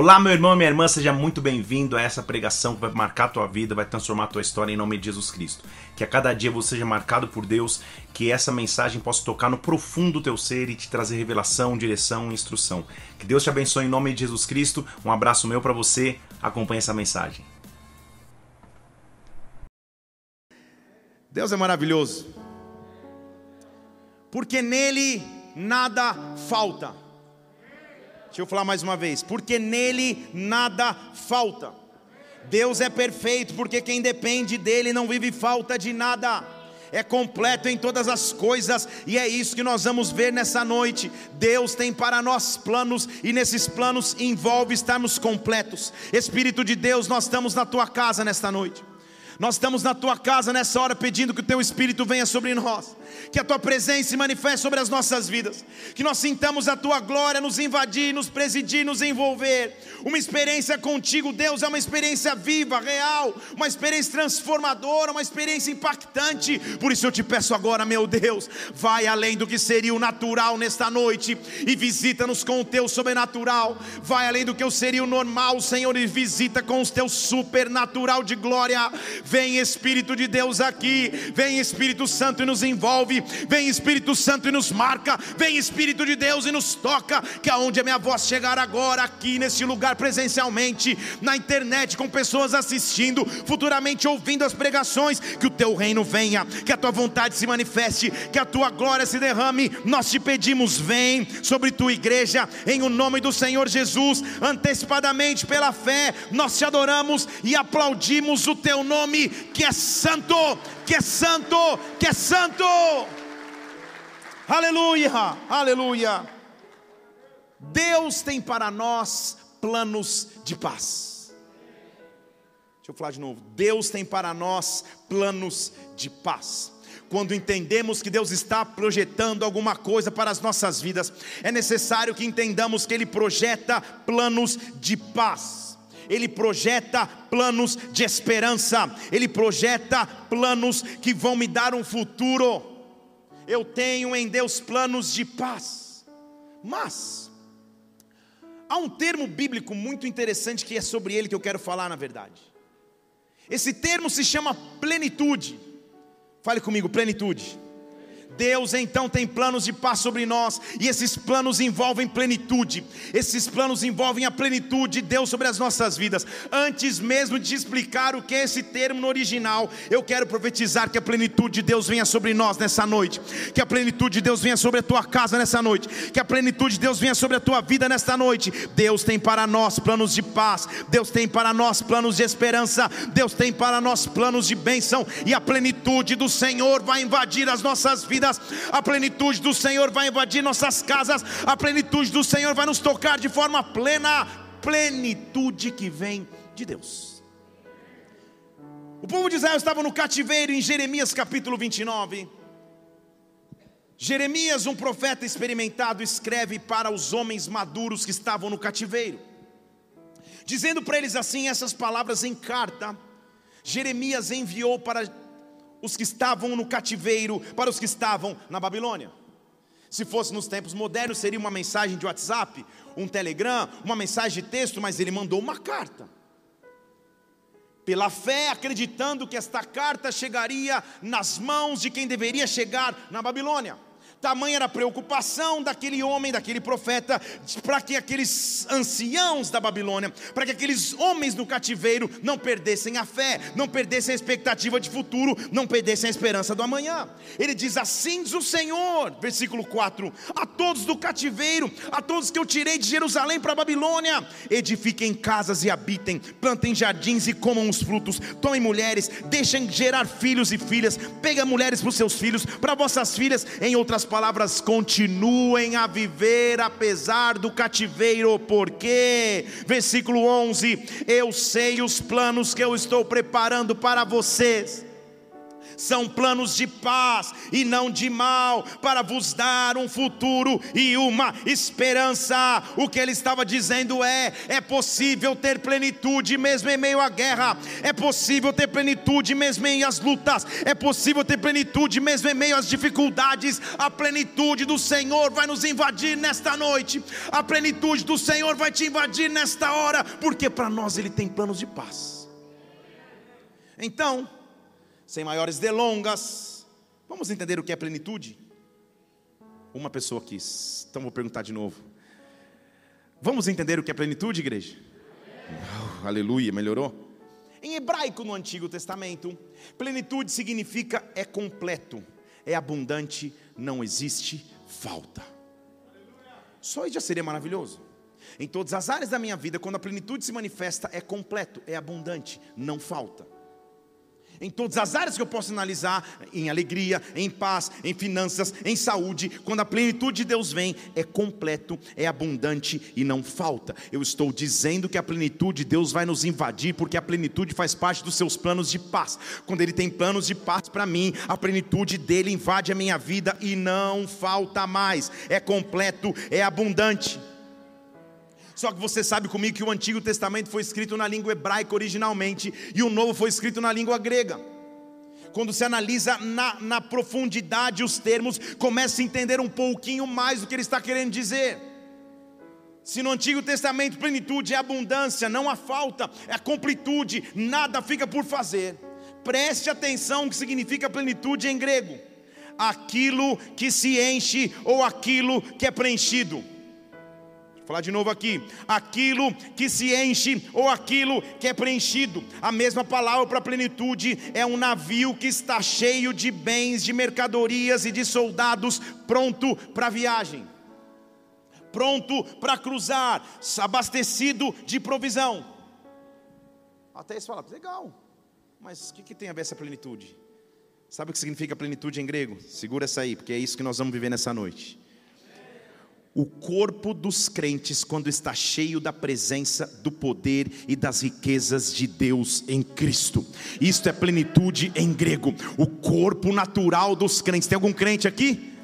Olá, meu irmão e minha irmã, seja muito bem-vindo a essa pregação que vai marcar a tua vida, vai transformar a tua história em nome de Jesus Cristo. Que a cada dia você seja marcado por Deus, que essa mensagem possa tocar no profundo do teu ser e te trazer revelação, direção e instrução. Que Deus te abençoe em nome de Jesus Cristo. Um abraço meu para você. Acompanhe essa mensagem. Deus é maravilhoso. Porque nele nada falta. Deixa eu falar mais uma vez, porque nele nada falta. Deus é perfeito, porque quem depende dele não vive falta de nada. É completo em todas as coisas, e é isso que nós vamos ver nessa noite. Deus tem para nós planos, e nesses planos envolve estarmos completos. Espírito de Deus, nós estamos na tua casa nesta noite. Nós estamos na tua casa nessa hora pedindo que o teu Espírito venha sobre nós que a tua presença se manifeste sobre as nossas vidas, que nós sintamos a tua glória nos invadir, nos presidir, nos envolver. Uma experiência contigo, Deus, é uma experiência viva, real, uma experiência transformadora, uma experiência impactante. Por isso eu te peço agora, meu Deus, vai além do que seria o natural nesta noite e visita-nos com o teu sobrenatural. Vai além do que seria o normal, Senhor, e visita com os teus supernatural de glória. Vem Espírito de Deus aqui, vem Espírito Santo e nos envolve vem Espírito Santo e nos marca, vem Espírito de Deus e nos toca, que aonde a minha voz chegar agora, aqui nesse lugar presencialmente, na internet, com pessoas assistindo, futuramente ouvindo as pregações, que o teu reino venha, que a tua vontade se manifeste, que a tua glória se derrame. Nós te pedimos, vem sobre tua igreja, em o nome do Senhor Jesus, antecipadamente pela fé, nós te adoramos e aplaudimos o teu nome, que é santo, que é santo, que é santo. Aleluia, aleluia. Deus tem para nós planos de paz. Deixa eu falar de novo. Deus tem para nós planos de paz quando entendemos que Deus está projetando alguma coisa para as nossas vidas, é necessário que entendamos que Ele projeta planos de paz. Ele projeta planos de esperança, Ele projeta planos que vão me dar um futuro. Eu tenho em Deus planos de paz, mas há um termo bíblico muito interessante que é sobre ele que eu quero falar, na verdade. Esse termo se chama plenitude. Fale comigo, plenitude. Deus então tem planos de paz sobre nós, e esses planos envolvem plenitude, esses planos envolvem a plenitude de Deus sobre as nossas vidas. Antes mesmo de explicar o que é esse termo no original, eu quero profetizar que a plenitude de Deus venha sobre nós nessa noite, que a plenitude de Deus venha sobre a tua casa nessa noite, que a plenitude de Deus venha sobre a tua vida nesta noite. Deus tem para nós planos de paz, Deus tem para nós planos de esperança, Deus tem para nós planos de bênção, e a plenitude do Senhor vai invadir as nossas vidas vidas, a plenitude do Senhor vai invadir nossas casas, a plenitude do Senhor vai nos tocar de forma plena, plenitude que vem de Deus. O povo de Israel estava no cativeiro em Jeremias capítulo 29. Jeremias, um profeta experimentado, escreve para os homens maduros que estavam no cativeiro, dizendo para eles assim essas palavras em carta. Jeremias enviou para os que estavam no cativeiro para os que estavam na Babilônia. Se fosse nos tempos modernos, seria uma mensagem de WhatsApp, um Telegram, uma mensagem de texto, mas ele mandou uma carta. Pela fé, acreditando que esta carta chegaria nas mãos de quem deveria chegar na Babilônia. Tamanha era a preocupação daquele homem, daquele profeta, para que aqueles anciãos da Babilônia, para que aqueles homens no cativeiro não perdessem a fé, não perdessem a expectativa de futuro, não perdessem a esperança do amanhã. Ele diz: Assim diz o Senhor, versículo 4: A todos do cativeiro, a todos que eu tirei de Jerusalém para a Babilônia, edifiquem casas e habitem, plantem jardins e comam os frutos, tomem mulheres, deixem gerar filhos e filhas, peguem mulheres para os seus filhos, para vossas filhas, em outras palavras continuem a viver apesar do cativeiro, porque, versículo 11: Eu sei os planos que eu estou preparando para vocês são planos de paz e não de mal, para vos dar um futuro e uma esperança. O que ele estava dizendo é: é possível ter plenitude mesmo em meio à guerra, é possível ter plenitude mesmo em as lutas, é possível ter plenitude mesmo em meio às dificuldades. A plenitude do Senhor vai nos invadir nesta noite, a plenitude do Senhor vai te invadir nesta hora, porque para nós Ele tem planos de paz. Então, sem maiores delongas, vamos entender o que é plenitude? Uma pessoa quis, então vou perguntar de novo. Vamos entender o que é plenitude, igreja? Oh, aleluia, melhorou? Em hebraico no Antigo Testamento, plenitude significa é completo, é abundante, não existe falta. Só isso já seria maravilhoso. Em todas as áreas da minha vida, quando a plenitude se manifesta, é completo, é abundante, não falta em todas as áreas que eu posso analisar, em alegria, em paz, em finanças, em saúde, quando a plenitude de Deus vem, é completo, é abundante e não falta. Eu estou dizendo que a plenitude de Deus vai nos invadir, porque a plenitude faz parte dos seus planos de paz. Quando Ele tem planos de paz para mim, a plenitude dele invade a minha vida e não falta mais, é completo, é abundante. Só que você sabe comigo que o Antigo Testamento foi escrito na língua hebraica originalmente e o Novo foi escrito na língua grega. Quando se analisa na, na profundidade os termos, começa a entender um pouquinho mais do que ele está querendo dizer. Se no Antigo Testamento plenitude é abundância, não há falta, é completude, nada fica por fazer. Preste atenção o que significa plenitude em grego: aquilo que se enche ou aquilo que é preenchido falar de novo aqui. Aquilo que se enche ou aquilo que é preenchido. A mesma palavra para plenitude é um navio que está cheio de bens, de mercadorias e de soldados pronto para viagem. Pronto para cruzar, abastecido de provisão. Até isso fala, legal, mas o que, que tem a ver essa plenitude? Sabe o que significa plenitude em grego? Segura essa aí, porque é isso que nós vamos viver nessa noite o corpo dos crentes quando está cheio da presença, do poder e das riquezas de Deus em Cristo. Isto é plenitude em grego. O corpo natural dos crentes. Tem algum crente aqui?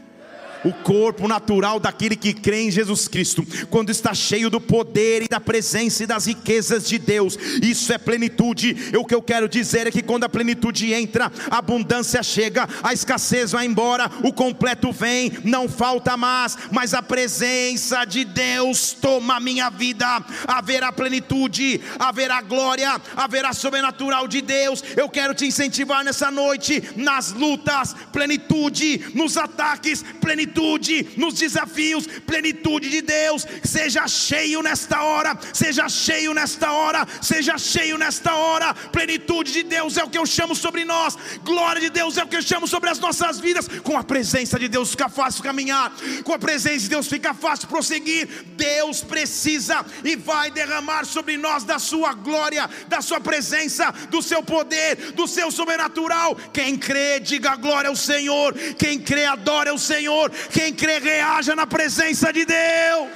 O corpo natural daquele que crê em Jesus Cristo, quando está cheio do poder e da presença e das riquezas de Deus, isso é plenitude. E o que eu quero dizer é que quando a plenitude entra, a abundância chega, a escassez vai embora, o completo vem, não falta mais, mas a presença de Deus toma a minha vida. Haverá plenitude, haverá glória, haverá sobrenatural de Deus. Eu quero te incentivar nessa noite, nas lutas, plenitude, nos ataques, plenitude plenitude nos desafios, plenitude de Deus. Seja cheio nesta hora, seja cheio nesta hora, seja cheio nesta hora. Plenitude de Deus é o que eu chamo sobre nós, glória de Deus é o que eu chamo sobre as nossas vidas. Com a presença de Deus fica fácil caminhar, com a presença de Deus fica fácil prosseguir. Deus precisa e vai derramar sobre nós da sua glória, da sua presença, do seu poder, do seu sobrenatural. Quem crê, diga glória ao Senhor. Quem crê, adora o Senhor. Quem crê, reaja na presença de Deus.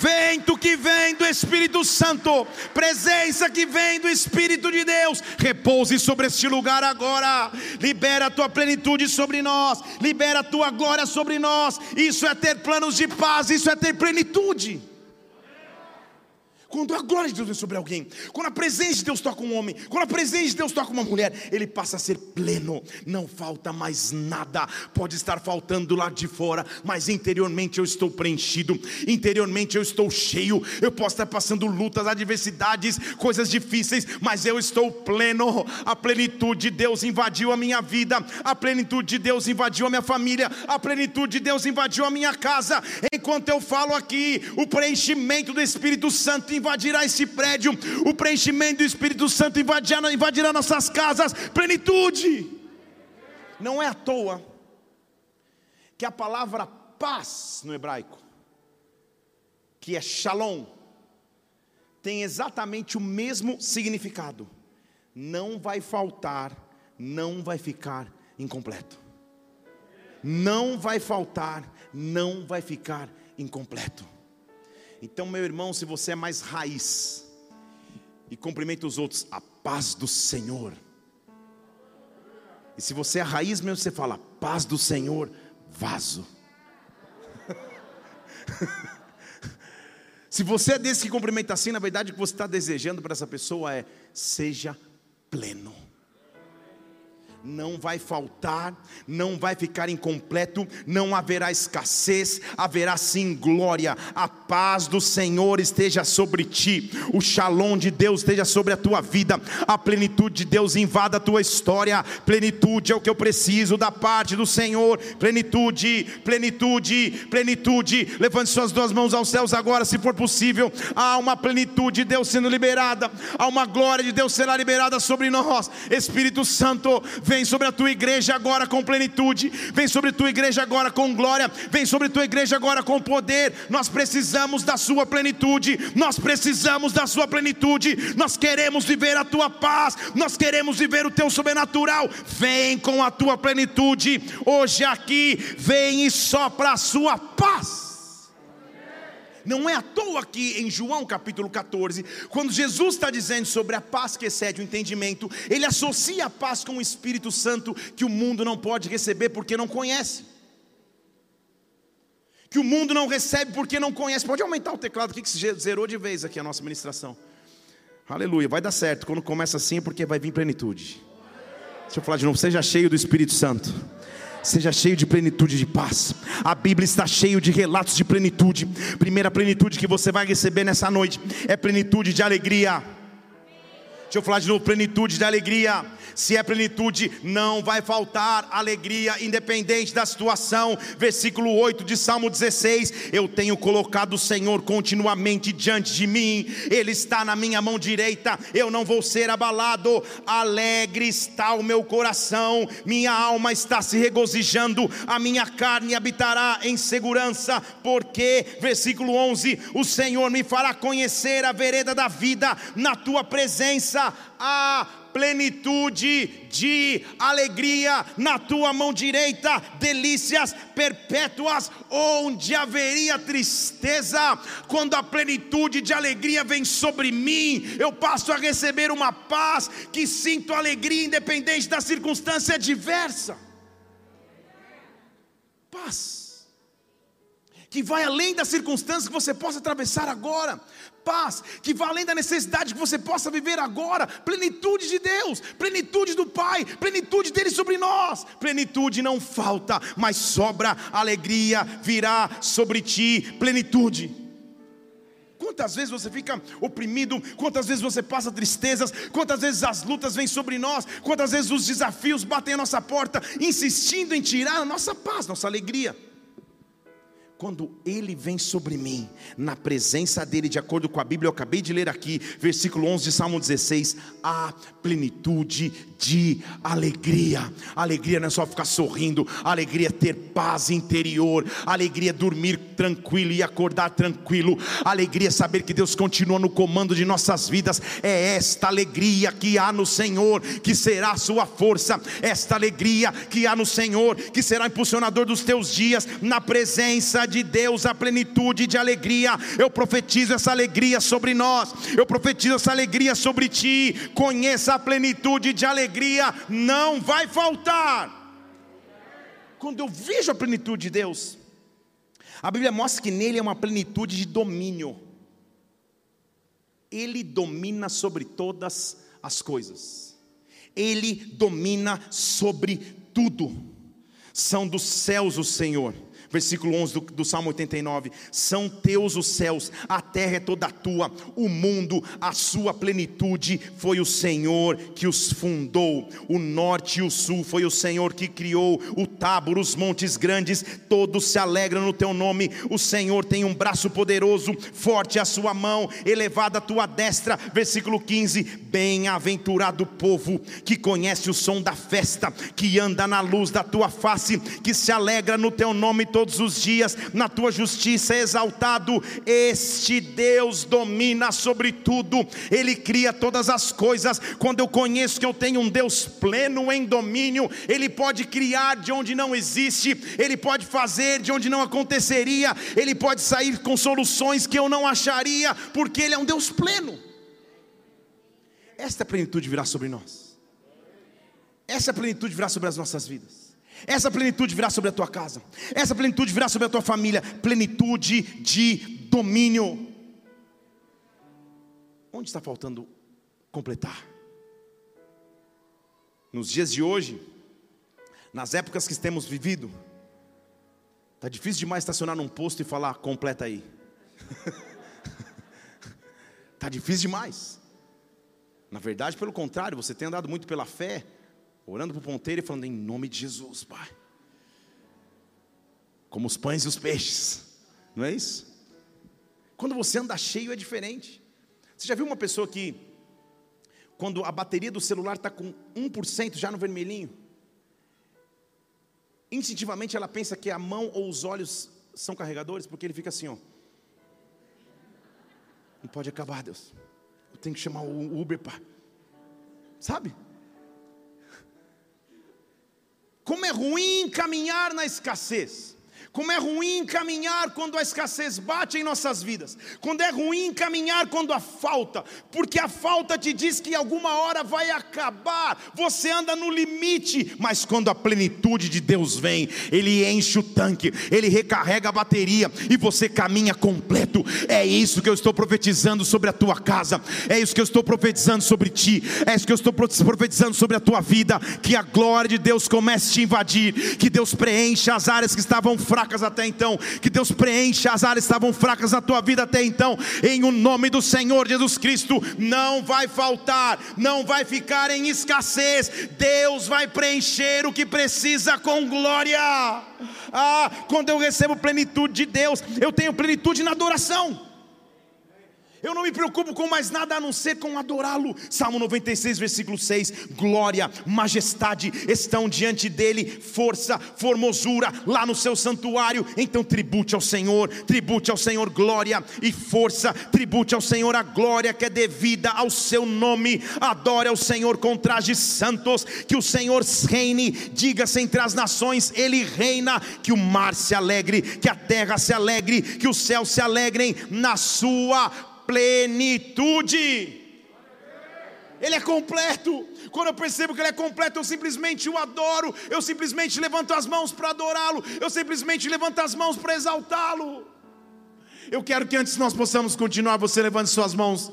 Vento que vem do Espírito Santo, presença que vem do Espírito de Deus, repouse sobre este lugar agora. Libera a tua plenitude sobre nós, libera a tua glória sobre nós. Isso é ter planos de paz, isso é ter plenitude. Quando a glória de Deus vem sobre alguém, quando a presença de Deus toca um homem, quando a presença de Deus toca uma mulher, ele passa a ser pleno, não falta mais nada. Pode estar faltando lá de fora, mas interiormente eu estou preenchido, interiormente eu estou cheio. Eu posso estar passando lutas, adversidades, coisas difíceis, mas eu estou pleno. A plenitude de Deus invadiu a minha vida, a plenitude de Deus invadiu a minha família, a plenitude de Deus invadiu a minha casa. Enquanto eu falo aqui, o preenchimento do Espírito Santo invadirá esse prédio, o preenchimento do Espírito Santo invadirá, invadirá nossas casas, plenitude. Não é à toa que a palavra paz no hebraico, que é shalom, tem exatamente o mesmo significado. Não vai faltar, não vai ficar incompleto. Não vai faltar, não vai ficar incompleto. Então, meu irmão, se você é mais raiz e cumprimenta os outros, a paz do Senhor. E se você é raiz mesmo, você fala: paz do Senhor, vaso. se você é desse que cumprimenta assim, na verdade o que você está desejando para essa pessoa é: seja pleno não vai faltar, não vai ficar incompleto, não haverá escassez, haverá sim glória. A paz do Senhor esteja sobre ti, o shalom de Deus esteja sobre a tua vida, a plenitude de Deus invada a tua história. Plenitude é o que eu preciso da parte do Senhor. Plenitude, plenitude, plenitude. Levante suas duas mãos aos céus agora, se for possível. Há uma plenitude de Deus sendo liberada, há uma glória de Deus será liberada sobre nós. Espírito Santo, vem sobre a tua igreja agora com plenitude, vem sobre a tua igreja agora com glória, vem sobre a tua igreja agora com poder. Nós precisamos da sua plenitude, nós precisamos da sua plenitude, nós queremos viver a tua paz, nós queremos viver o teu sobrenatural. Vem com a tua plenitude, hoje aqui, vem e sopra a sua paz. Não é à toa que em João capítulo 14, quando Jesus está dizendo sobre a paz que excede o entendimento, ele associa a paz com o Espírito Santo que o mundo não pode receber porque não conhece. Que o mundo não recebe porque não conhece. Pode aumentar o teclado aqui que zerou de vez aqui a nossa ministração. Aleluia, vai dar certo. Quando começa assim é porque vai vir plenitude. Deixa eu falar de novo, seja cheio do Espírito Santo seja cheio de plenitude de paz. A Bíblia está cheio de relatos de plenitude. Primeira plenitude que você vai receber nessa noite é plenitude de alegria. Deixa eu falar de novo, plenitude de alegria. Se é plenitude, não vai faltar alegria, independente da situação. Versículo 8 de Salmo 16: Eu tenho colocado o Senhor continuamente diante de mim, Ele está na minha mão direita, eu não vou ser abalado. Alegre está o meu coração, minha alma está se regozijando, a minha carne habitará em segurança, porque, versículo 11: O Senhor me fará conhecer a vereda da vida, na tua presença há plenitude de alegria na tua mão direita, delícias perpétuas, onde haveria tristeza, quando a plenitude de alegria vem sobre mim, eu passo a receber uma paz que sinto alegria independente da circunstância adversa. Paz que vai além das circunstâncias que você possa atravessar agora paz que vai além da necessidade que você possa viver agora, plenitude de Deus, plenitude do Pai, plenitude dele sobre nós. Plenitude não falta, mas sobra alegria virá sobre ti, plenitude. Quantas vezes você fica oprimido, quantas vezes você passa tristezas, quantas vezes as lutas vêm sobre nós, quantas vezes os desafios batem a nossa porta, insistindo em tirar a nossa paz, nossa alegria quando ele vem sobre mim, na presença dele, de acordo com a Bíblia, eu acabei de ler aqui, versículo 11 de Salmo 16, há plenitude de alegria. Alegria não é só ficar sorrindo, alegria é ter paz interior, alegria é dormir tranquilo e acordar tranquilo, alegria é saber que Deus continua no comando de nossas vidas. É esta alegria que há no Senhor, que será a sua força, esta alegria que há no Senhor, que será impulsionador dos teus dias, na presença de Deus a plenitude de alegria. Eu profetizo essa alegria sobre nós, eu profetizo essa alegria sobre ti. Conheça a plenitude de alegria, não vai faltar. Quando eu vejo a plenitude de Deus, a Bíblia mostra que nele é uma plenitude de domínio. Ele domina sobre todas as coisas. Ele domina sobre tudo. São dos céus o Senhor versículo 11 do, do, Salmo 89: São teus os céus, a terra é toda tua, o mundo, a sua plenitude, foi o Senhor que os fundou. O norte e o sul foi o Senhor que criou, o Tábor, os montes grandes, todos se alegram no teu nome. O Senhor tem um braço poderoso, forte a sua mão, elevada a tua destra. Versículo 15: Bem-aventurado o povo que conhece o som da festa, que anda na luz da tua face, que se alegra no teu nome todos os dias, na tua justiça é exaltado. Este Deus domina sobre tudo, Ele cria todas as coisas. Quando eu conheço que eu tenho um Deus pleno em domínio, Ele pode criar de onde não existe, Ele pode fazer de onde não aconteceria, Ele pode sair com soluções que eu não acharia, porque Ele é um Deus pleno. Esta plenitude virá sobre nós. essa plenitude virá sobre as nossas vidas. Essa plenitude virá sobre a tua casa. Essa plenitude virá sobre a tua família. Plenitude de domínio. Onde está faltando completar? Nos dias de hoje, nas épocas que temos vivido, está difícil demais estacionar num posto e falar, completa aí. Está difícil demais. Na verdade, pelo contrário, você tem andado muito pela fé, orando para o ponteiro e falando em nome de Jesus, Pai. Como os pães e os peixes, não é isso? Quando você anda cheio é diferente. Você já viu uma pessoa que, quando a bateria do celular está com 1% já no vermelhinho, instintivamente ela pensa que a mão ou os olhos são carregadores, porque ele fica assim, ó. Não pode acabar, Deus. Eu tenho que chamar o Uber para. Sabe? Como é ruim caminhar na escassez. Como é ruim caminhar quando a escassez bate em nossas vidas. Quando é ruim caminhar quando há falta, porque a falta te diz que alguma hora vai acabar. Você anda no limite, mas quando a plenitude de Deus vem, ele enche o tanque, ele recarrega a bateria e você caminha completo. É isso que eu estou profetizando sobre a tua casa. É isso que eu estou profetizando sobre ti. É isso que eu estou profetizando sobre a tua vida, que a glória de Deus comece a te invadir, que Deus preencha as áreas que estavam fracas fracas até então, que Deus preencha as áreas que estavam fracas na tua vida até então, em o nome do Senhor Jesus Cristo, não vai faltar, não vai ficar em escassez, Deus vai preencher o que precisa com glória. Ah, quando eu recebo plenitude de Deus, eu tenho plenitude na adoração. Eu não me preocupo com mais nada a não ser com adorá-lo. Salmo 96, versículo 6: Glória, majestade estão diante dele, força, formosura lá no seu santuário. Então tribute ao Senhor, tribute ao Senhor glória e força, tribute ao Senhor a glória que é devida ao seu nome. Adore ao Senhor com trajes santos, que o Senhor reine, diga-se entre as nações, ele reina. Que o mar se alegre, que a terra se alegre, que os céus se alegrem na sua plenitude. Ele é completo. Quando eu percebo que Ele é completo, eu simplesmente o adoro, eu simplesmente levanto as mãos para adorá-lo, eu simplesmente levanto as mãos para exaltá-lo. Eu quero que antes nós possamos continuar, você levante suas mãos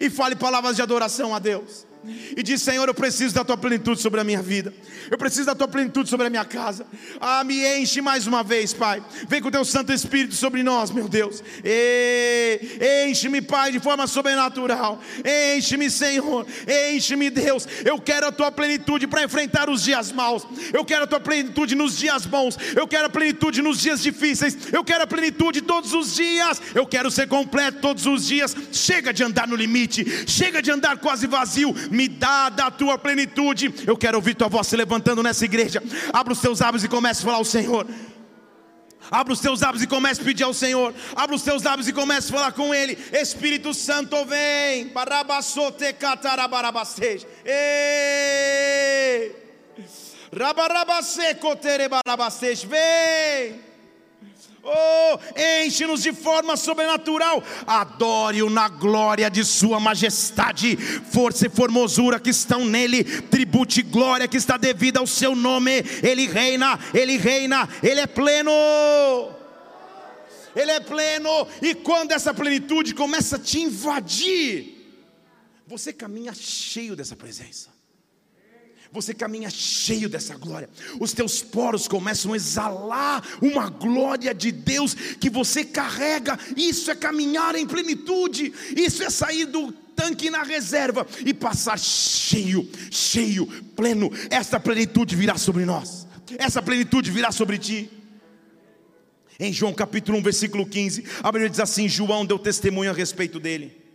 e fale palavras de adoração a Deus e diz: Senhor, eu preciso da tua plenitude sobre a minha vida, eu preciso da tua plenitude sobre a minha casa. Ah, me enche mais uma vez, Pai. Vem com o teu Santo Espírito sobre nós, meu Deus. Enche-me, Pai, de forma sobrenatural. Enche-me, Senhor. Enche-me, Deus. Eu quero a tua plenitude para enfrentar os dias maus. Eu quero a tua plenitude nos dias bons. Eu quero a plenitude nos dias difíceis. Eu quero a plenitude todos os dias. Eu quero ser completo todos os dias. Chega de andar no limite. Chega de andar quase vazio me dá da tua plenitude. Eu quero ouvir tua voz se levantando nessa igreja. Abra os teus lábios e comece a falar ao Senhor. Abra os teus lábios e comece a pedir ao Senhor. Abra os teus lábios e comece a falar com Ele. Espírito Santo, vem. Vem. Oh, enche-nos de forma sobrenatural. Adore-o na glória de Sua majestade, força e formosura que estão nele, tribute e glória que está devida ao seu nome. Ele reina, ele reina, ele é pleno. Ele é pleno, e quando essa plenitude começa a te invadir, você caminha cheio dessa presença você caminha cheio dessa glória, os teus poros começam a exalar uma glória de Deus que você carrega. Isso é caminhar em plenitude, isso é sair do tanque na reserva e passar cheio, cheio, pleno. Essa plenitude virá sobre nós, essa plenitude virá sobre ti. Em João capítulo 1, versículo 15, a Bíblia diz assim: João deu testemunho a respeito dele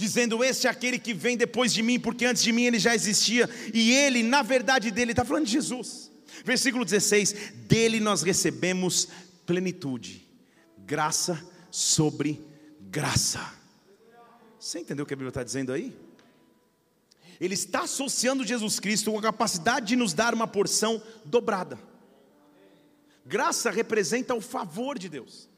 dizendo: Este é aquele que vem depois de mim, porque antes de mim ele já existia, e ele, na verdade dele, está falando de Jesus. Versículo 16: Dele nós recebemos plenitude, graça sobre graça. Você entendeu o que a Bíblia está dizendo aí? Ele está associando Jesus Cristo com a capacidade de nos dar uma porção dobrada. Graça representa o favor de Deus.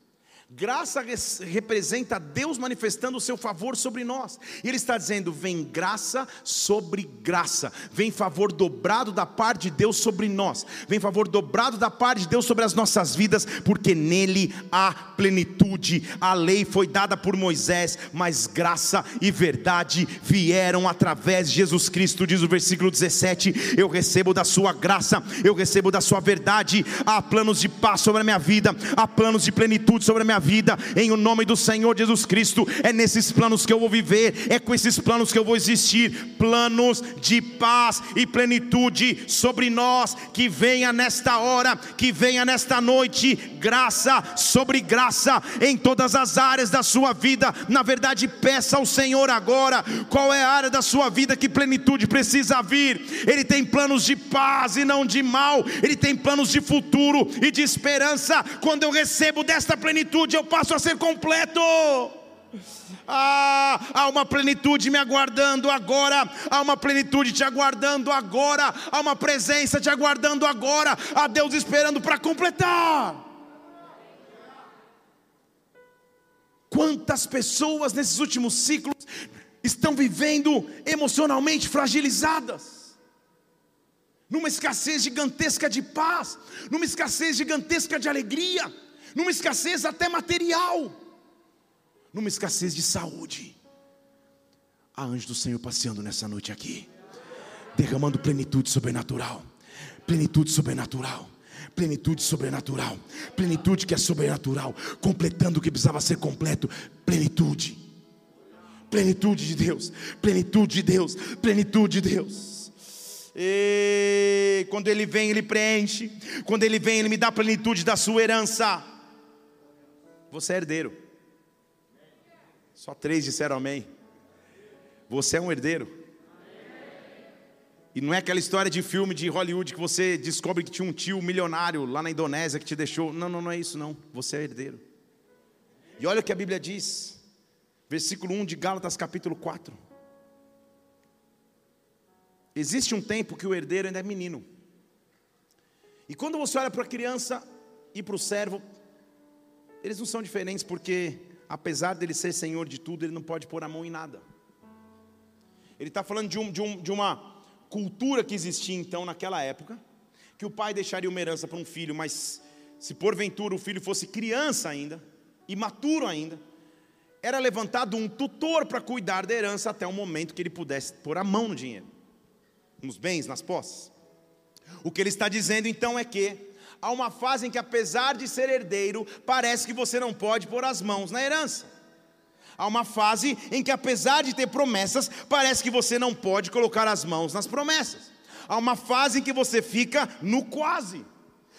Graça representa Deus manifestando o seu favor sobre nós. E Ele está dizendo: vem graça sobre graça, vem favor dobrado da parte de Deus sobre nós, vem favor dobrado da parte de Deus sobre as nossas vidas, porque nele há plenitude. A lei foi dada por Moisés, mas graça e verdade vieram através de Jesus Cristo, diz o versículo 17: Eu recebo da Sua graça, eu recebo da Sua verdade. Há planos de paz sobre a minha vida, há planos de plenitude sobre a minha vida, em o nome do Senhor Jesus Cristo. É nesses planos que eu vou viver, é com esses planos que eu vou existir planos de paz e plenitude sobre nós. Que venha nesta hora, que venha nesta noite, graça sobre graça em todas as áreas da sua vida. Na verdade, peça ao Senhor agora qual é a área da sua vida que plenitude precisa vir. Ele tem planos de paz e não de mal, ele tem planos de futuro e de esperança. Quando eu recebo desta plenitude, plenitude eu passo a ser completo. Ah, há uma plenitude me aguardando agora, há uma plenitude te aguardando agora, há uma presença te aguardando agora, há Deus esperando para completar. Quantas pessoas nesses últimos ciclos estão vivendo emocionalmente fragilizadas, numa escassez gigantesca de paz, numa escassez gigantesca de alegria numa escassez até material, numa escassez de saúde. Há anjo do Senhor passeando nessa noite aqui, derramando plenitude sobrenatural, plenitude sobrenatural plenitude sobrenatural, plenitude que é sobrenatural, completando o que precisava ser completo, plenitude, plenitude de Deus, plenitude de Deus, plenitude de Deus. E quando Ele vem, Ele preenche, quando Ele vem, Ele me dá plenitude da sua herança. Você é herdeiro. Só três disseram amém. Você é um herdeiro. E não é aquela história de filme de Hollywood que você descobre que tinha um tio milionário lá na Indonésia que te deixou. Não, não, não é isso não. Você é herdeiro. E olha o que a Bíblia diz. Versículo 1 de Gálatas capítulo 4. Existe um tempo que o herdeiro ainda é menino. E quando você olha para a criança e para o servo, eles não são diferentes porque, apesar dele ser senhor de tudo, ele não pode pôr a mão em nada. Ele está falando de, um, de, um, de uma cultura que existia então naquela época, que o pai deixaria uma herança para um filho, mas se porventura o filho fosse criança ainda, imaturo ainda, era levantado um tutor para cuidar da herança até o momento que ele pudesse pôr a mão no dinheiro, nos bens, nas posses. O que ele está dizendo então é que há uma fase em que, apesar de ser herdeiro, parece que você não pode pôr as mãos na herança. Há uma fase em que, apesar de ter promessas, parece que você não pode colocar as mãos nas promessas. Há uma fase em que você fica no quase.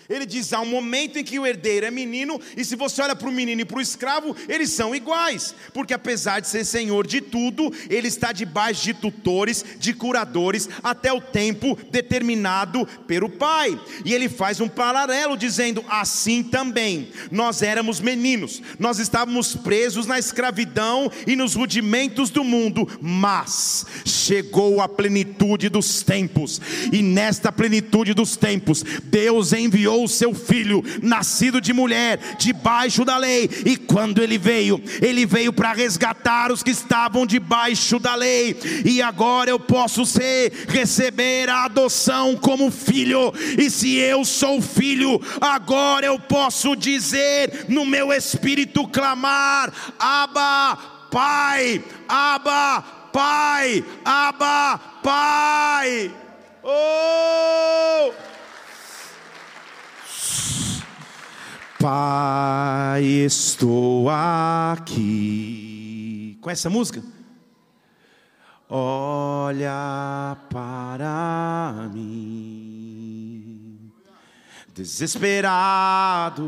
Ele diz: há um momento em que o herdeiro é menino, e se você olha para o menino e para o escravo, eles são iguais, porque apesar de ser senhor de tudo, ele está debaixo de tutores, de curadores, até o tempo determinado pelo pai. E ele faz um paralelo, dizendo: assim também, nós éramos meninos, nós estávamos presos na escravidão e nos rudimentos do mundo, mas chegou a plenitude dos tempos, e nesta plenitude dos tempos, Deus enviou o seu filho, nascido de mulher, debaixo da lei, e quando ele veio, ele veio para resgatar os que estavam debaixo da lei, e agora eu posso ser, receber a adoção como filho, e se eu sou filho, agora eu posso dizer no meu espírito clamar: Abba, Pai, Abba, Pai, Abba, Pai. Oh! Pai, estou aqui. Com essa música? Olha para mim, desesperado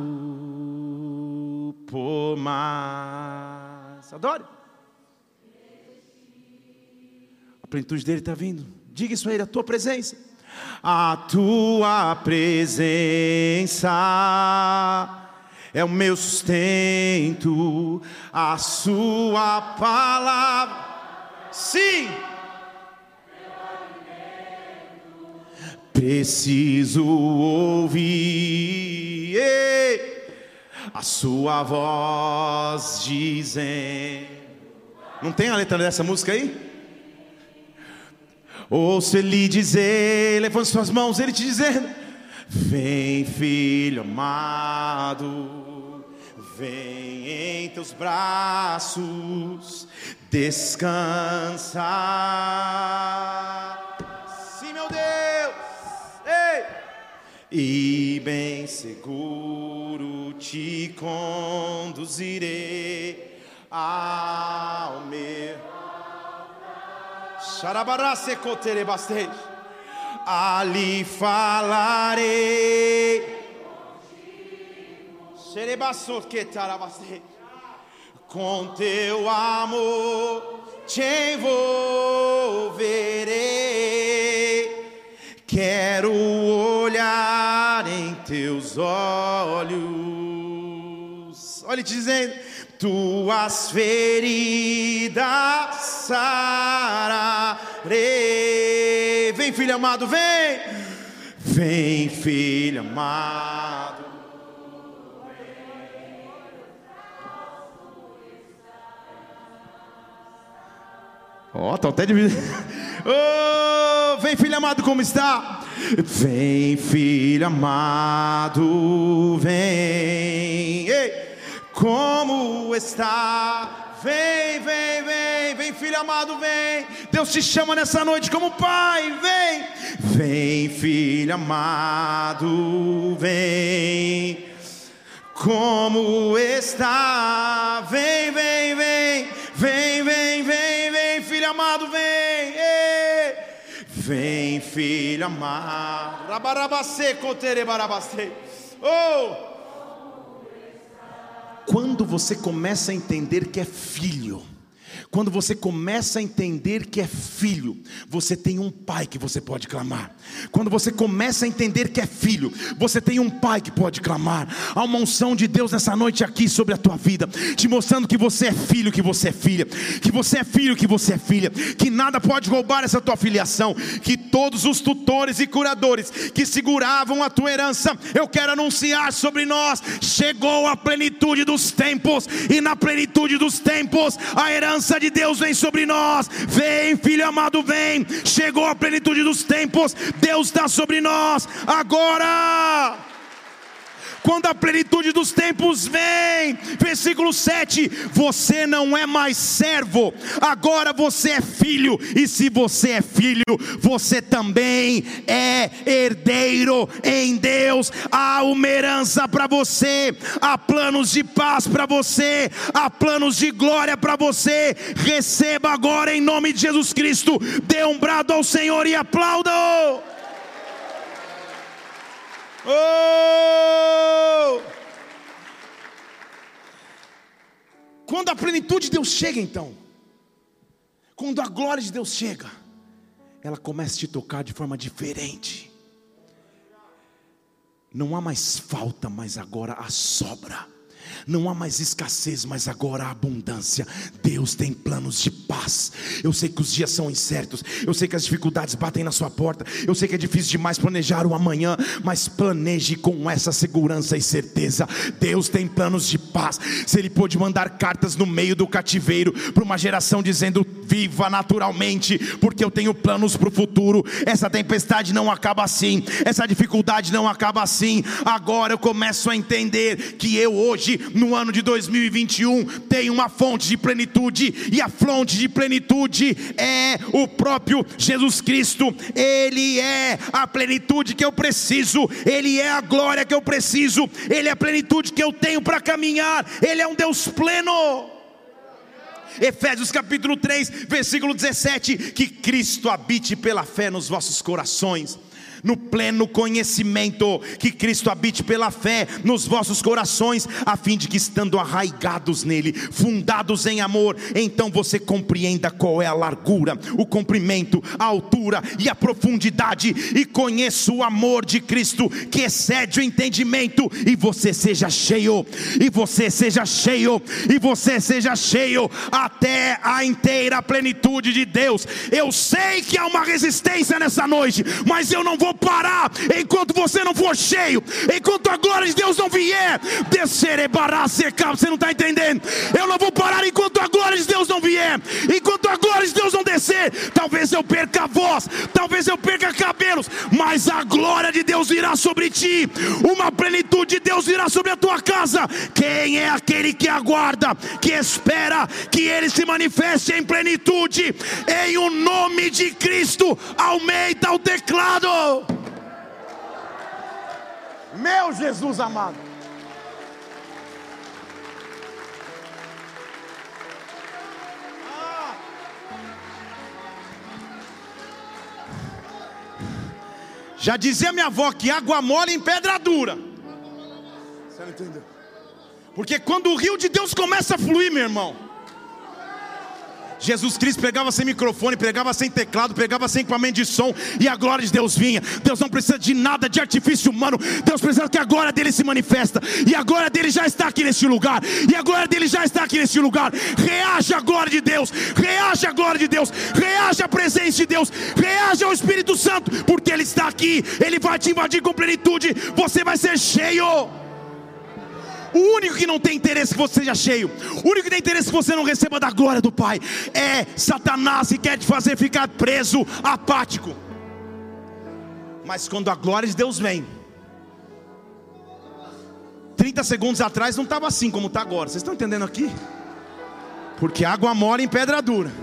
por mais. Adore. A plenitude dele está vindo. Diga isso a ele, a tua presença. A tua presença é o meu sustento, a Sua palavra. Sim. Preciso ouvir a sua voz dizendo. Não tem a letra dessa música aí? Ouço ele dizer, levante suas mãos, ele te dizendo: Vem, filho amado, vem em teus braços, descansa. Sim, meu Deus, ei! E bem seguro te conduzirei ao meu Ali falarei. Com teu amor te envolverei. Quero olhar em teus olhos. Olha te dizendo tuas feridas sararei. Vem, filho amado, vem. Vem, filho amado. Ó, oh, tá até dividindo. Oh, vem, filho amado, como está? Vem, filho amado, vem. Ei como está. Vem, vem, vem, vem, filho amado, vem. Deus te chama nessa noite como pai, vem. Vem, filho amado, vem. Como está? Vem, vem, vem, vem, vem, vem, vem, filho amado, vem. Vem, filho amado. Rabarabacê, cotere barabacê. Oh! Quando você começa a entender que é filho, quando você começa a entender que é filho, você tem um pai que você pode clamar. Quando você começa a entender que é filho, você tem um pai que pode clamar. Há uma unção de Deus nessa noite aqui sobre a tua vida, te mostrando que você é filho, que você é filha, que você é filho, que você é filha, que nada pode roubar essa tua filiação, que todos os tutores e curadores que seguravam a tua herança, eu quero anunciar sobre nós, chegou a plenitude dos tempos, e na plenitude dos tempos, a herança de de Deus vem sobre nós. Vem, filho amado, vem. Chegou a plenitude dos tempos. Deus está sobre nós agora quando a plenitude dos tempos vem. Versículo 7: Você não é mais servo, agora você é filho, e se você é filho, você também é herdeiro em Deus. Há uma herança para você, há planos de paz para você, há planos de glória para você. Receba agora em nome de Jesus Cristo. Dê um brado ao Senhor e aplauda. Oh! Quando a plenitude de Deus chega, então, quando a glória de Deus chega, ela começa a te tocar de forma diferente. Não há mais falta, mas agora há sobra. Não há mais escassez, mas agora há abundância. Deus tem planos de paz. Eu sei que os dias são incertos, eu sei que as dificuldades batem na sua porta, eu sei que é difícil demais planejar o amanhã, mas planeje com essa segurança e certeza. Deus tem planos de paz. Se Ele pôde mandar cartas no meio do cativeiro para uma geração dizendo: viva naturalmente, porque eu tenho planos para o futuro. Essa tempestade não acaba assim, essa dificuldade não acaba assim. Agora eu começo a entender que eu hoje no ano de 2021 tem uma fonte de plenitude, e a fonte de plenitude é o próprio Jesus Cristo. Ele é a plenitude que eu preciso, Ele é a glória que eu preciso, Ele é a plenitude que eu tenho para caminhar, Ele é um Deus pleno. Efésios capítulo 3, versículo 17: que Cristo habite pela fé nos vossos corações no pleno conhecimento, que Cristo habite pela fé nos vossos corações, a fim de que estando arraigados nele, fundados em amor, então você compreenda qual é a largura, o comprimento, a altura e a profundidade, e conheça o amor de Cristo que excede o entendimento, e você seja cheio, e você seja cheio, e você seja cheio até a inteira plenitude de Deus. Eu sei que há uma resistência nessa noite, mas eu não vou parar enquanto você não for cheio, enquanto a glória de Deus não vier. Descer secar, você não está entendendo? Eu não vou parar enquanto a glória de Deus não vier, enquanto a glória de Deus não descer. Talvez eu perca a voz, talvez eu perca cabelos, mas a glória de Deus virá sobre ti, uma plenitude de Deus virá sobre a tua casa. Quem é aquele que aguarda, que espera que ele se manifeste em plenitude, em o nome de Cristo? Aumenta o teclado. Meu Jesus amado. Já dizia minha avó que água mole em pedra dura. Você não entendeu? Porque quando o rio de Deus começa a fluir, meu irmão, Jesus Cristo pregava sem microfone, pregava sem teclado, pregava sem equipamento de som e a glória de Deus vinha. Deus não precisa de nada de artifício humano. Deus precisa que a glória dele se manifesta. E a glória dele já está aqui neste lugar. E a glória dele já está aqui neste lugar. Reaja a glória de Deus. Reaja a glória de Deus. Reaja a presença de Deus. Reaja ao Espírito Santo, porque ele está aqui. Ele vai te invadir com plenitude. Você vai ser cheio. O único que não tem interesse que você seja cheio, o único que tem interesse que você não receba da glória do Pai, é Satanás que quer te fazer ficar preso, apático. Mas quando a glória de Deus vem, 30 segundos atrás não estava assim como está agora, vocês estão entendendo aqui? Porque água mora em pedra dura.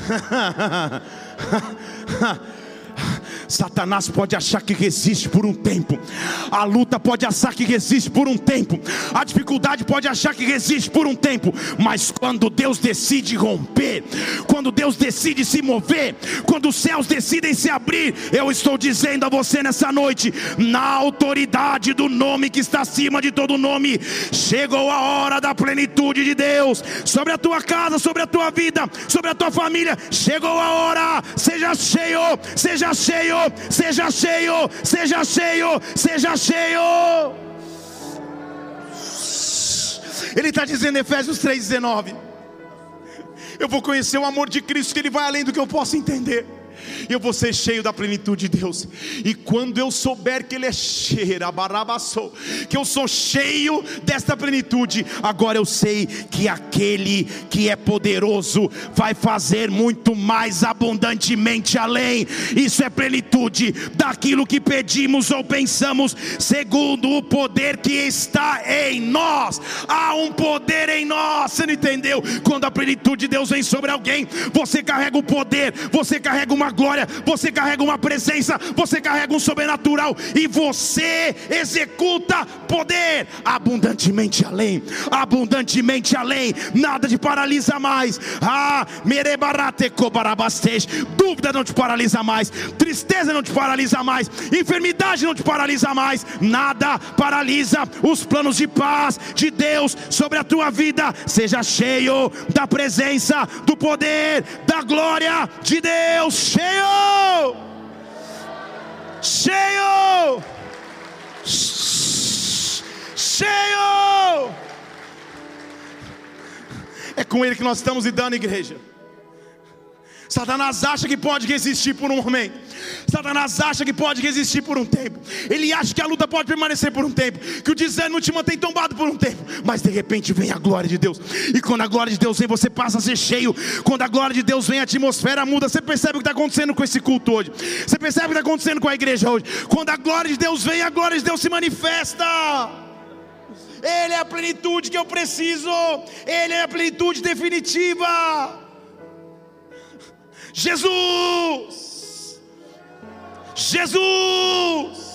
Satanás pode achar que resiste por um tempo, a luta pode achar que resiste por um tempo, a dificuldade pode achar que resiste por um tempo, mas quando Deus decide romper, quando Deus decide se mover, quando os céus decidem se abrir, eu estou dizendo a você nessa noite, na autoridade do nome que está acima de todo nome, chegou a hora da plenitude de Deus. Sobre a tua casa, sobre a tua vida, sobre a tua família. Chegou a hora, seja cheio, seja cheio seja cheio, seja cheio, seja cheio. Ele está dizendo em Efésios 3,19: Eu vou conhecer o amor de Cristo, que Ele vai além do que eu posso entender eu vou ser cheio da plenitude de Deus. E quando eu souber que Ele é cheio, que eu sou cheio desta plenitude, agora eu sei que aquele que é poderoso vai fazer muito mais abundantemente além. Isso é plenitude daquilo que pedimos ou pensamos, segundo o poder que está em nós. Há um poder em nós, você não entendeu? Quando a plenitude de Deus vem sobre alguém, você carrega o poder, você carrega uma glória, você carrega uma presença, você carrega um sobrenatural e você executa poder abundantemente além, abundantemente além, nada te paralisa mais. Ah, dúvida não te paralisa mais, tristeza não te paralisa mais, enfermidade não te paralisa mais, nada paralisa os planos de paz de Deus sobre a tua vida. Seja cheio da presença, do poder, da glória de Deus cheio, cheio, cheio. É com Ele que nós estamos lidando, igreja. Satanás acha que pode resistir por um momento. Satanás acha que pode resistir por um tempo. Ele acha que a luta pode permanecer por um tempo. Que o desânimo te mantém tombado por um tempo. Mas de repente vem a glória de Deus. E quando a glória de Deus vem, você passa a ser cheio. Quando a glória de Deus vem, a atmosfera muda. Você percebe o que está acontecendo com esse culto hoje. Você percebe o que está acontecendo com a igreja hoje. Quando a glória de Deus vem, a glória de Deus se manifesta. Ele é a plenitude que eu preciso. Ele é a plenitude definitiva. Jesus! Jesus!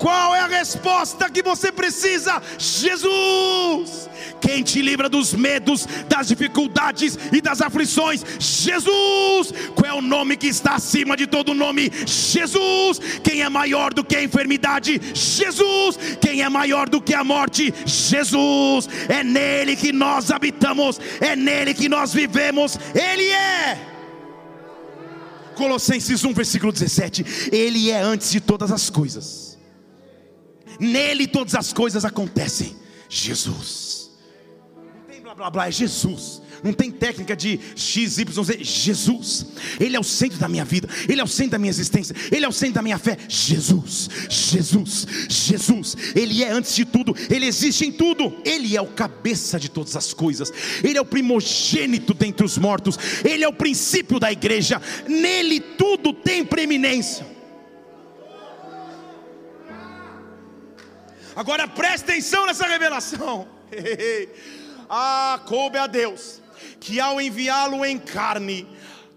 Qual é a resposta que você precisa? Jesus! Quem te livra dos medos, das dificuldades e das aflições? Jesus! Qual é o nome que está acima de todo nome? Jesus! Quem é maior do que a enfermidade? Jesus! Quem é maior do que a morte? Jesus! É nele que nós habitamos, é nele que nós vivemos, Ele é. Colossenses 1, versículo 17: Ele é antes de todas as coisas, nele todas as coisas acontecem. Jesus, blá blá blá, é Jesus. Não tem técnica de X, Y, Z. Jesus. Ele é o centro da minha vida. Ele é o centro da minha existência. Ele é o centro da minha fé. Jesus. Jesus. Jesus. Ele é antes de tudo. Ele existe em tudo. Ele é o cabeça de todas as coisas. Ele é o primogênito dentre os mortos. Ele é o princípio da igreja. Nele tudo tem preeminência. Agora preste atenção nessa revelação. ah, coube a Deus que ao enviá-lo em carne,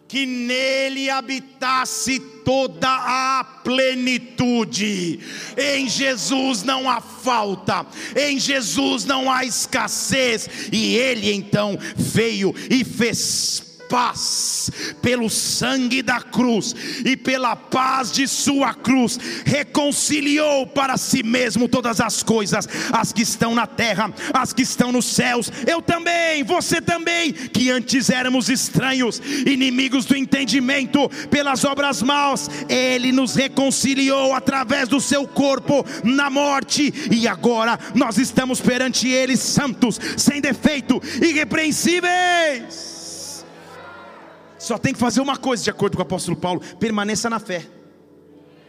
que nele habitasse toda a plenitude. Em Jesus não há falta, em Jesus não há escassez, e ele então veio e fez paz, pelo sangue da cruz e pela paz de sua cruz, reconciliou para si mesmo todas as coisas, as que estão na terra, as que estão nos céus. Eu também, você também, que antes éramos estranhos, inimigos do entendimento, pelas obras maus, ele nos reconciliou através do seu corpo na morte, e agora nós estamos perante ele santos, sem defeito, irrepreensíveis. Só tem que fazer uma coisa, de acordo com o apóstolo Paulo: permaneça na fé,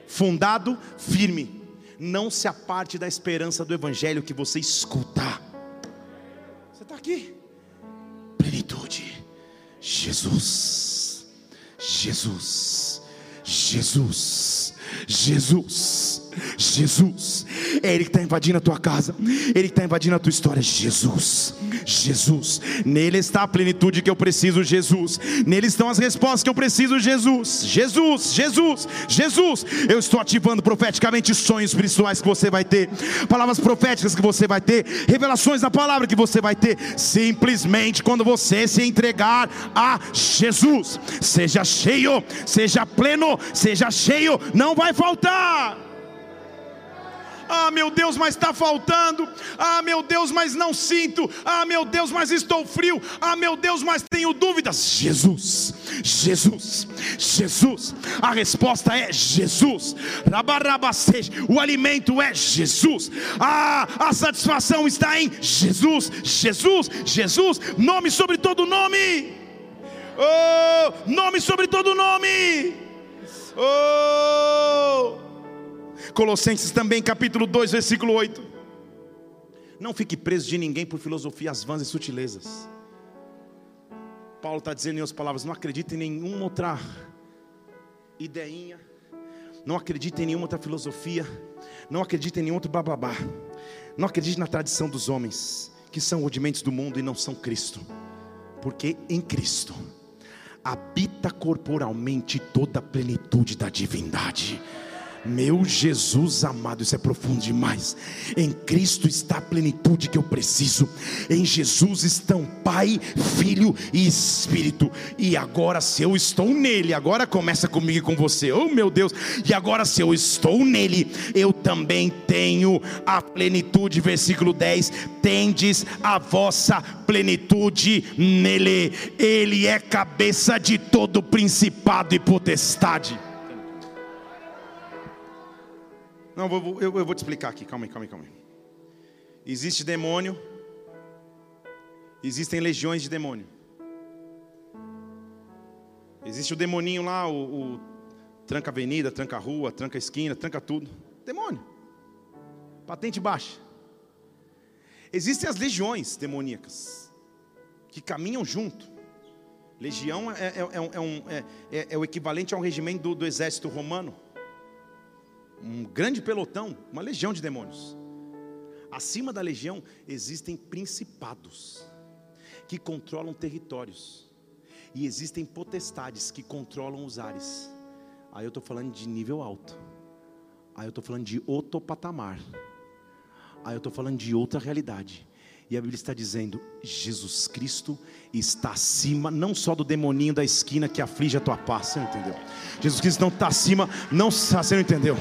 fundado, firme. Não se aparte da esperança do evangelho que você escuta. Você está aqui, plenitude, Jesus, Jesus, Jesus, Jesus. Jesus, é Ele que está invadindo a tua casa, Ele que está invadindo a tua história. Jesus, Jesus, nele está a plenitude que eu preciso, Jesus, nele estão as respostas que eu preciso, Jesus, Jesus, Jesus, Jesus. Eu estou ativando profeticamente sonhos espirituais que você vai ter, palavras proféticas que você vai ter, revelações da palavra que você vai ter, simplesmente quando você se entregar a Jesus. Seja cheio, seja pleno, seja cheio, não vai faltar. Ah, meu Deus, mas está faltando. Ah, meu Deus, mas não sinto. Ah, meu Deus, mas estou frio. Ah, meu Deus, mas tenho dúvidas. Jesus, Jesus, Jesus. A resposta é Jesus. O alimento é Jesus. Ah, a satisfação está em Jesus, Jesus, Jesus. Nome sobre todo nome. Oh, nome sobre todo nome. Oh. Colossenses também, capítulo 2, versículo 8. Não fique preso de ninguém por filosofias vãs e sutilezas. Paulo está dizendo em outras palavras: não acredite em nenhuma outra ideinha, não acredite em nenhuma outra filosofia, não acredite em nenhum outro bababá, não acredite na tradição dos homens, que são rudimentos do mundo e não são Cristo, porque em Cristo habita corporalmente toda a plenitude da divindade. Meu Jesus amado, isso é profundo demais. Em Cristo está a plenitude que eu preciso. Em Jesus estão Pai, Filho e Espírito. E agora, se eu estou nele, agora começa comigo e com você. Oh meu Deus! E agora, se eu estou nele, eu também tenho a plenitude. Versículo 10: Tendes a vossa plenitude nele. Ele é cabeça de todo principado e potestade. Não, eu, eu, vou te explicar aqui. Calma aí, calma aí, calma aí. Existe demônio. Existem legiões de demônio. Existe o demoninho lá, o, o tranca avenida, tranca rua, tranca esquina, tranca tudo. Demônio. Patente baixa. Existem as legiões demoníacas que caminham junto. Legião é, é, é, é um, é, é, é o equivalente a um regimento do, do exército romano um grande pelotão, uma legião de demônios. Acima da legião existem principados que controlam territórios, e existem potestades que controlam os ares. Aí eu estou falando de nível alto, aí eu estou falando de outro patamar, aí eu estou falando de outra realidade. E a Bíblia está dizendo: Jesus Cristo está acima, não só do demoninho da esquina que aflige a tua paz, você não entendeu? Jesus Cristo não está acima, não, você não entendeu?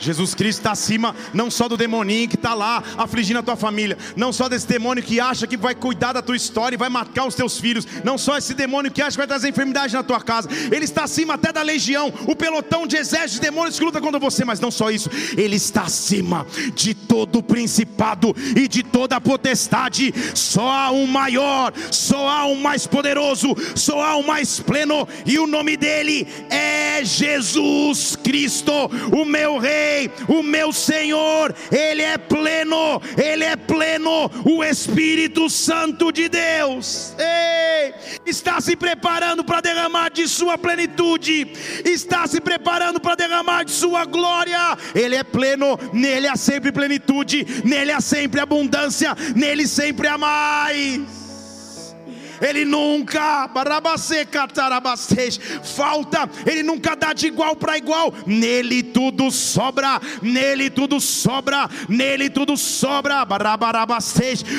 Jesus Cristo está acima não só do demoninho que está lá afligindo a tua família, não só desse demônio que acha que vai cuidar da tua história e vai marcar os teus filhos, não só esse demônio que acha que vai trazer enfermidade na tua casa, ele está acima até da legião, o pelotão de exércitos de demônios que luta contra você, mas não só isso, ele está acima de todo o principado e de toda potestade. Só há um maior, só há um mais poderoso, só há um mais pleno, e o nome dele é Jesus Cristo, o meu Rei, o meu Senhor, Ele é pleno, Ele é pleno, o Espírito Santo de Deus. Ei, está se preparando para derramar de Sua plenitude, está se preparando para derramar de Sua glória. Ele é pleno, nele há sempre plenitude, nele há sempre abundância, nele sempre há mais. Ele nunca falta, Ele nunca dá de igual para igual. Nele tudo sobra, nele tudo sobra, nele tudo sobra.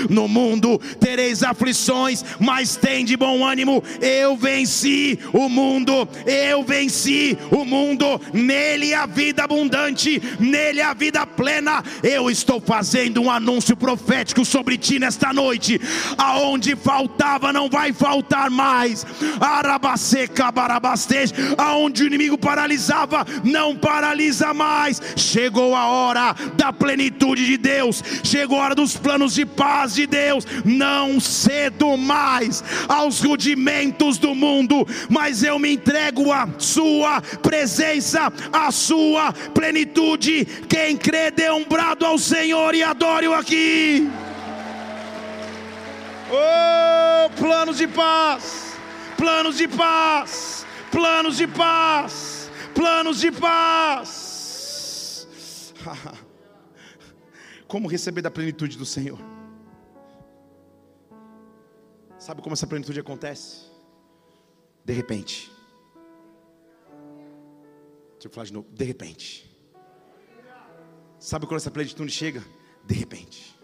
No mundo tereis aflições, mas tem de bom ânimo. Eu venci o mundo, eu venci o mundo. Nele a vida abundante, nele a vida plena. Eu estou fazendo um anúncio profético sobre ti nesta noite. Aonde faltava não vai faltar mais. Arabaseca, barabastej, aonde o inimigo paralisava, não paralisa mais. Chegou a hora da plenitude de Deus, chegou a hora dos planos de paz de Deus. Não cedo mais aos rudimentos do mundo, mas eu me entrego à Sua presença, à Sua plenitude. Quem crê, dê um brado ao Senhor e adore-o aqui. Oh, planos de paz, planos de paz, planos de paz, planos de paz. Como receber da plenitude do Senhor? Sabe como essa plenitude acontece? De repente. Deixa eu falar de novo. De repente. Sabe quando essa plenitude chega? De repente.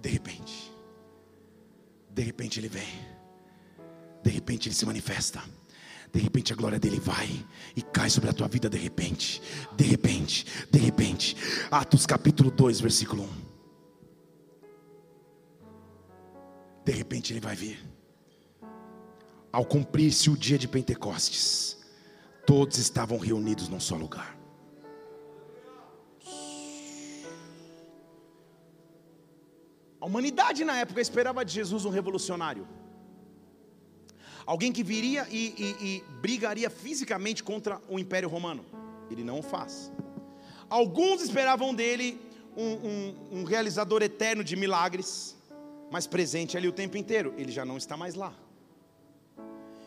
De repente. De repente ele vem. De repente ele se manifesta. De repente a glória dele vai e cai sobre a tua vida de repente. De repente, de repente. Atos capítulo 2, versículo 1. De repente ele vai vir. Ao cumprir-se o dia de Pentecostes, todos estavam reunidos num só lugar. A humanidade na época esperava de Jesus um revolucionário. Alguém que viria e, e, e, brigaria fisicamente contra o Império Romano. Ele não o faz. Alguns esperavam dele um, um, um realizador eterno de milagres, mas presente ali o tempo inteiro. Ele já não está mais lá.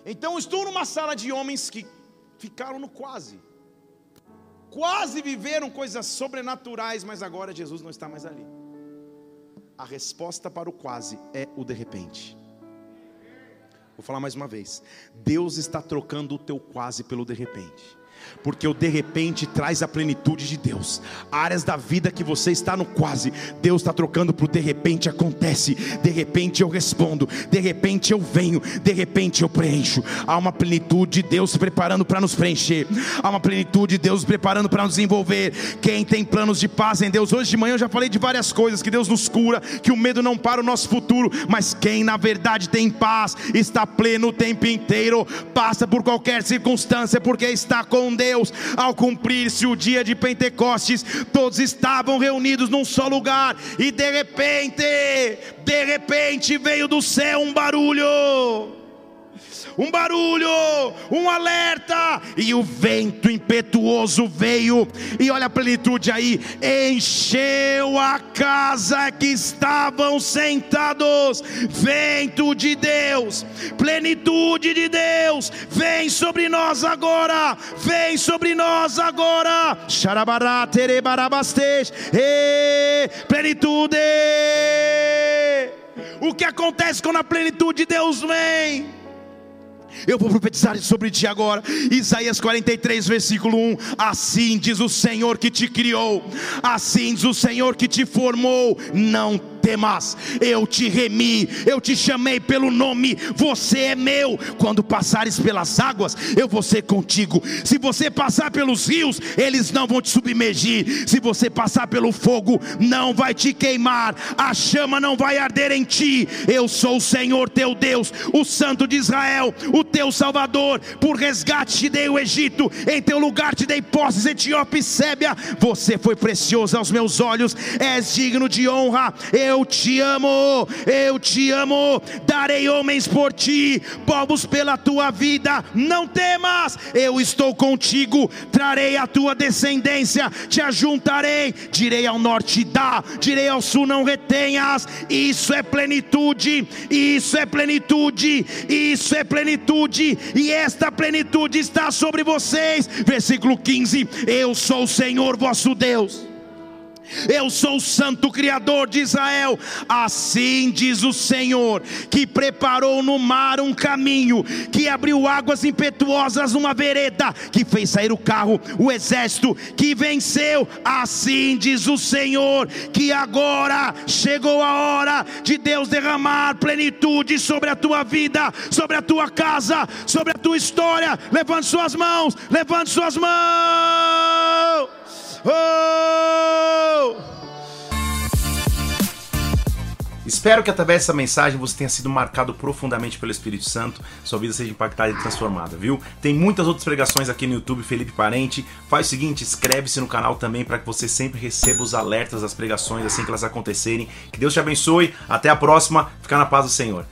Então estou numa sala de homens que ficaram no quase. Quase viveram coisas sobrenaturais, mas agora Jesus não está mais ali a resposta para o quase é o de repente. Vou falar mais uma vez. Deus está trocando o teu quase pelo de repente porque o de repente traz a plenitude de Deus. Áreas da vida que você está no quase, Deus está trocando para o de repente acontece. De repente eu respondo, de repente eu venho, de repente eu preencho. Há uma plenitude de Deus preparando para nos preencher, há uma plenitude de Deus preparando para nos envolver. Quem tem planos de paz em Deus, hoje de manhã eu já falei de várias coisas: que Deus nos cura, que o medo não para o nosso futuro, mas quem na verdade tem paz, está pleno o tempo inteiro, passa por qualquer circunstância, porque está com Deus. Ao cumprir-se o dia de Pentecostes, todos estavam reunidos num só lugar, e de repente, de repente veio do céu um barulho um barulho, um alerta, e o vento impetuoso veio, e olha a plenitude aí, encheu a casa que estavam sentados. Vento de Deus, plenitude de Deus, vem sobre nós agora, vem sobre nós agora. Xarabará, terebarabastej, plenitude. O que acontece quando a plenitude de Deus vem? Eu vou profetizar sobre ti agora. Isaías 43, versículo 1. Assim diz o Senhor que te criou, assim diz o Senhor que te formou. Não temas, eu te remi, eu te chamei pelo nome, você é meu. Quando passares pelas águas, eu vou ser contigo. Se você passar pelos rios, eles não vão te submergir. Se você passar pelo fogo, não vai te queimar, a chama não vai arder em ti. Eu sou o Senhor teu Deus, o Santo de Israel, o teu Salvador. Por resgate te dei o Egito, em teu lugar te dei posses, Etiópia e Sébia. Você foi precioso aos meus olhos, és digno de honra. Eu te amo, eu te amo. Darei homens por ti, povos pela tua vida. Não temas, eu estou contigo. Trarei a tua descendência, te ajuntarei. Direi ao norte: dá, direi ao sul: não retenhas. Isso é plenitude, isso é plenitude, isso é plenitude, e esta plenitude está sobre vocês. Versículo 15: Eu sou o Senhor vosso Deus eu sou o Santo Criador de Israel. Assim diz o Senhor, que preparou no mar um caminho, que abriu águas impetuosas numa vereda, que fez sair o carro, o exército, que venceu. Assim diz o Senhor, que agora chegou a hora de Deus derramar plenitude sobre a tua vida, sobre a tua casa, sobre a tua história. Levante suas mãos, levante suas mãos. Oh! Espero que através dessa mensagem você tenha sido marcado profundamente pelo Espírito Santo, sua vida seja impactada e transformada, viu? Tem muitas outras pregações aqui no YouTube, Felipe Parente. Faz o seguinte, inscreve-se no canal também para que você sempre receba os alertas das pregações assim que elas acontecerem. Que Deus te abençoe. Até a próxima. Fica na paz do Senhor.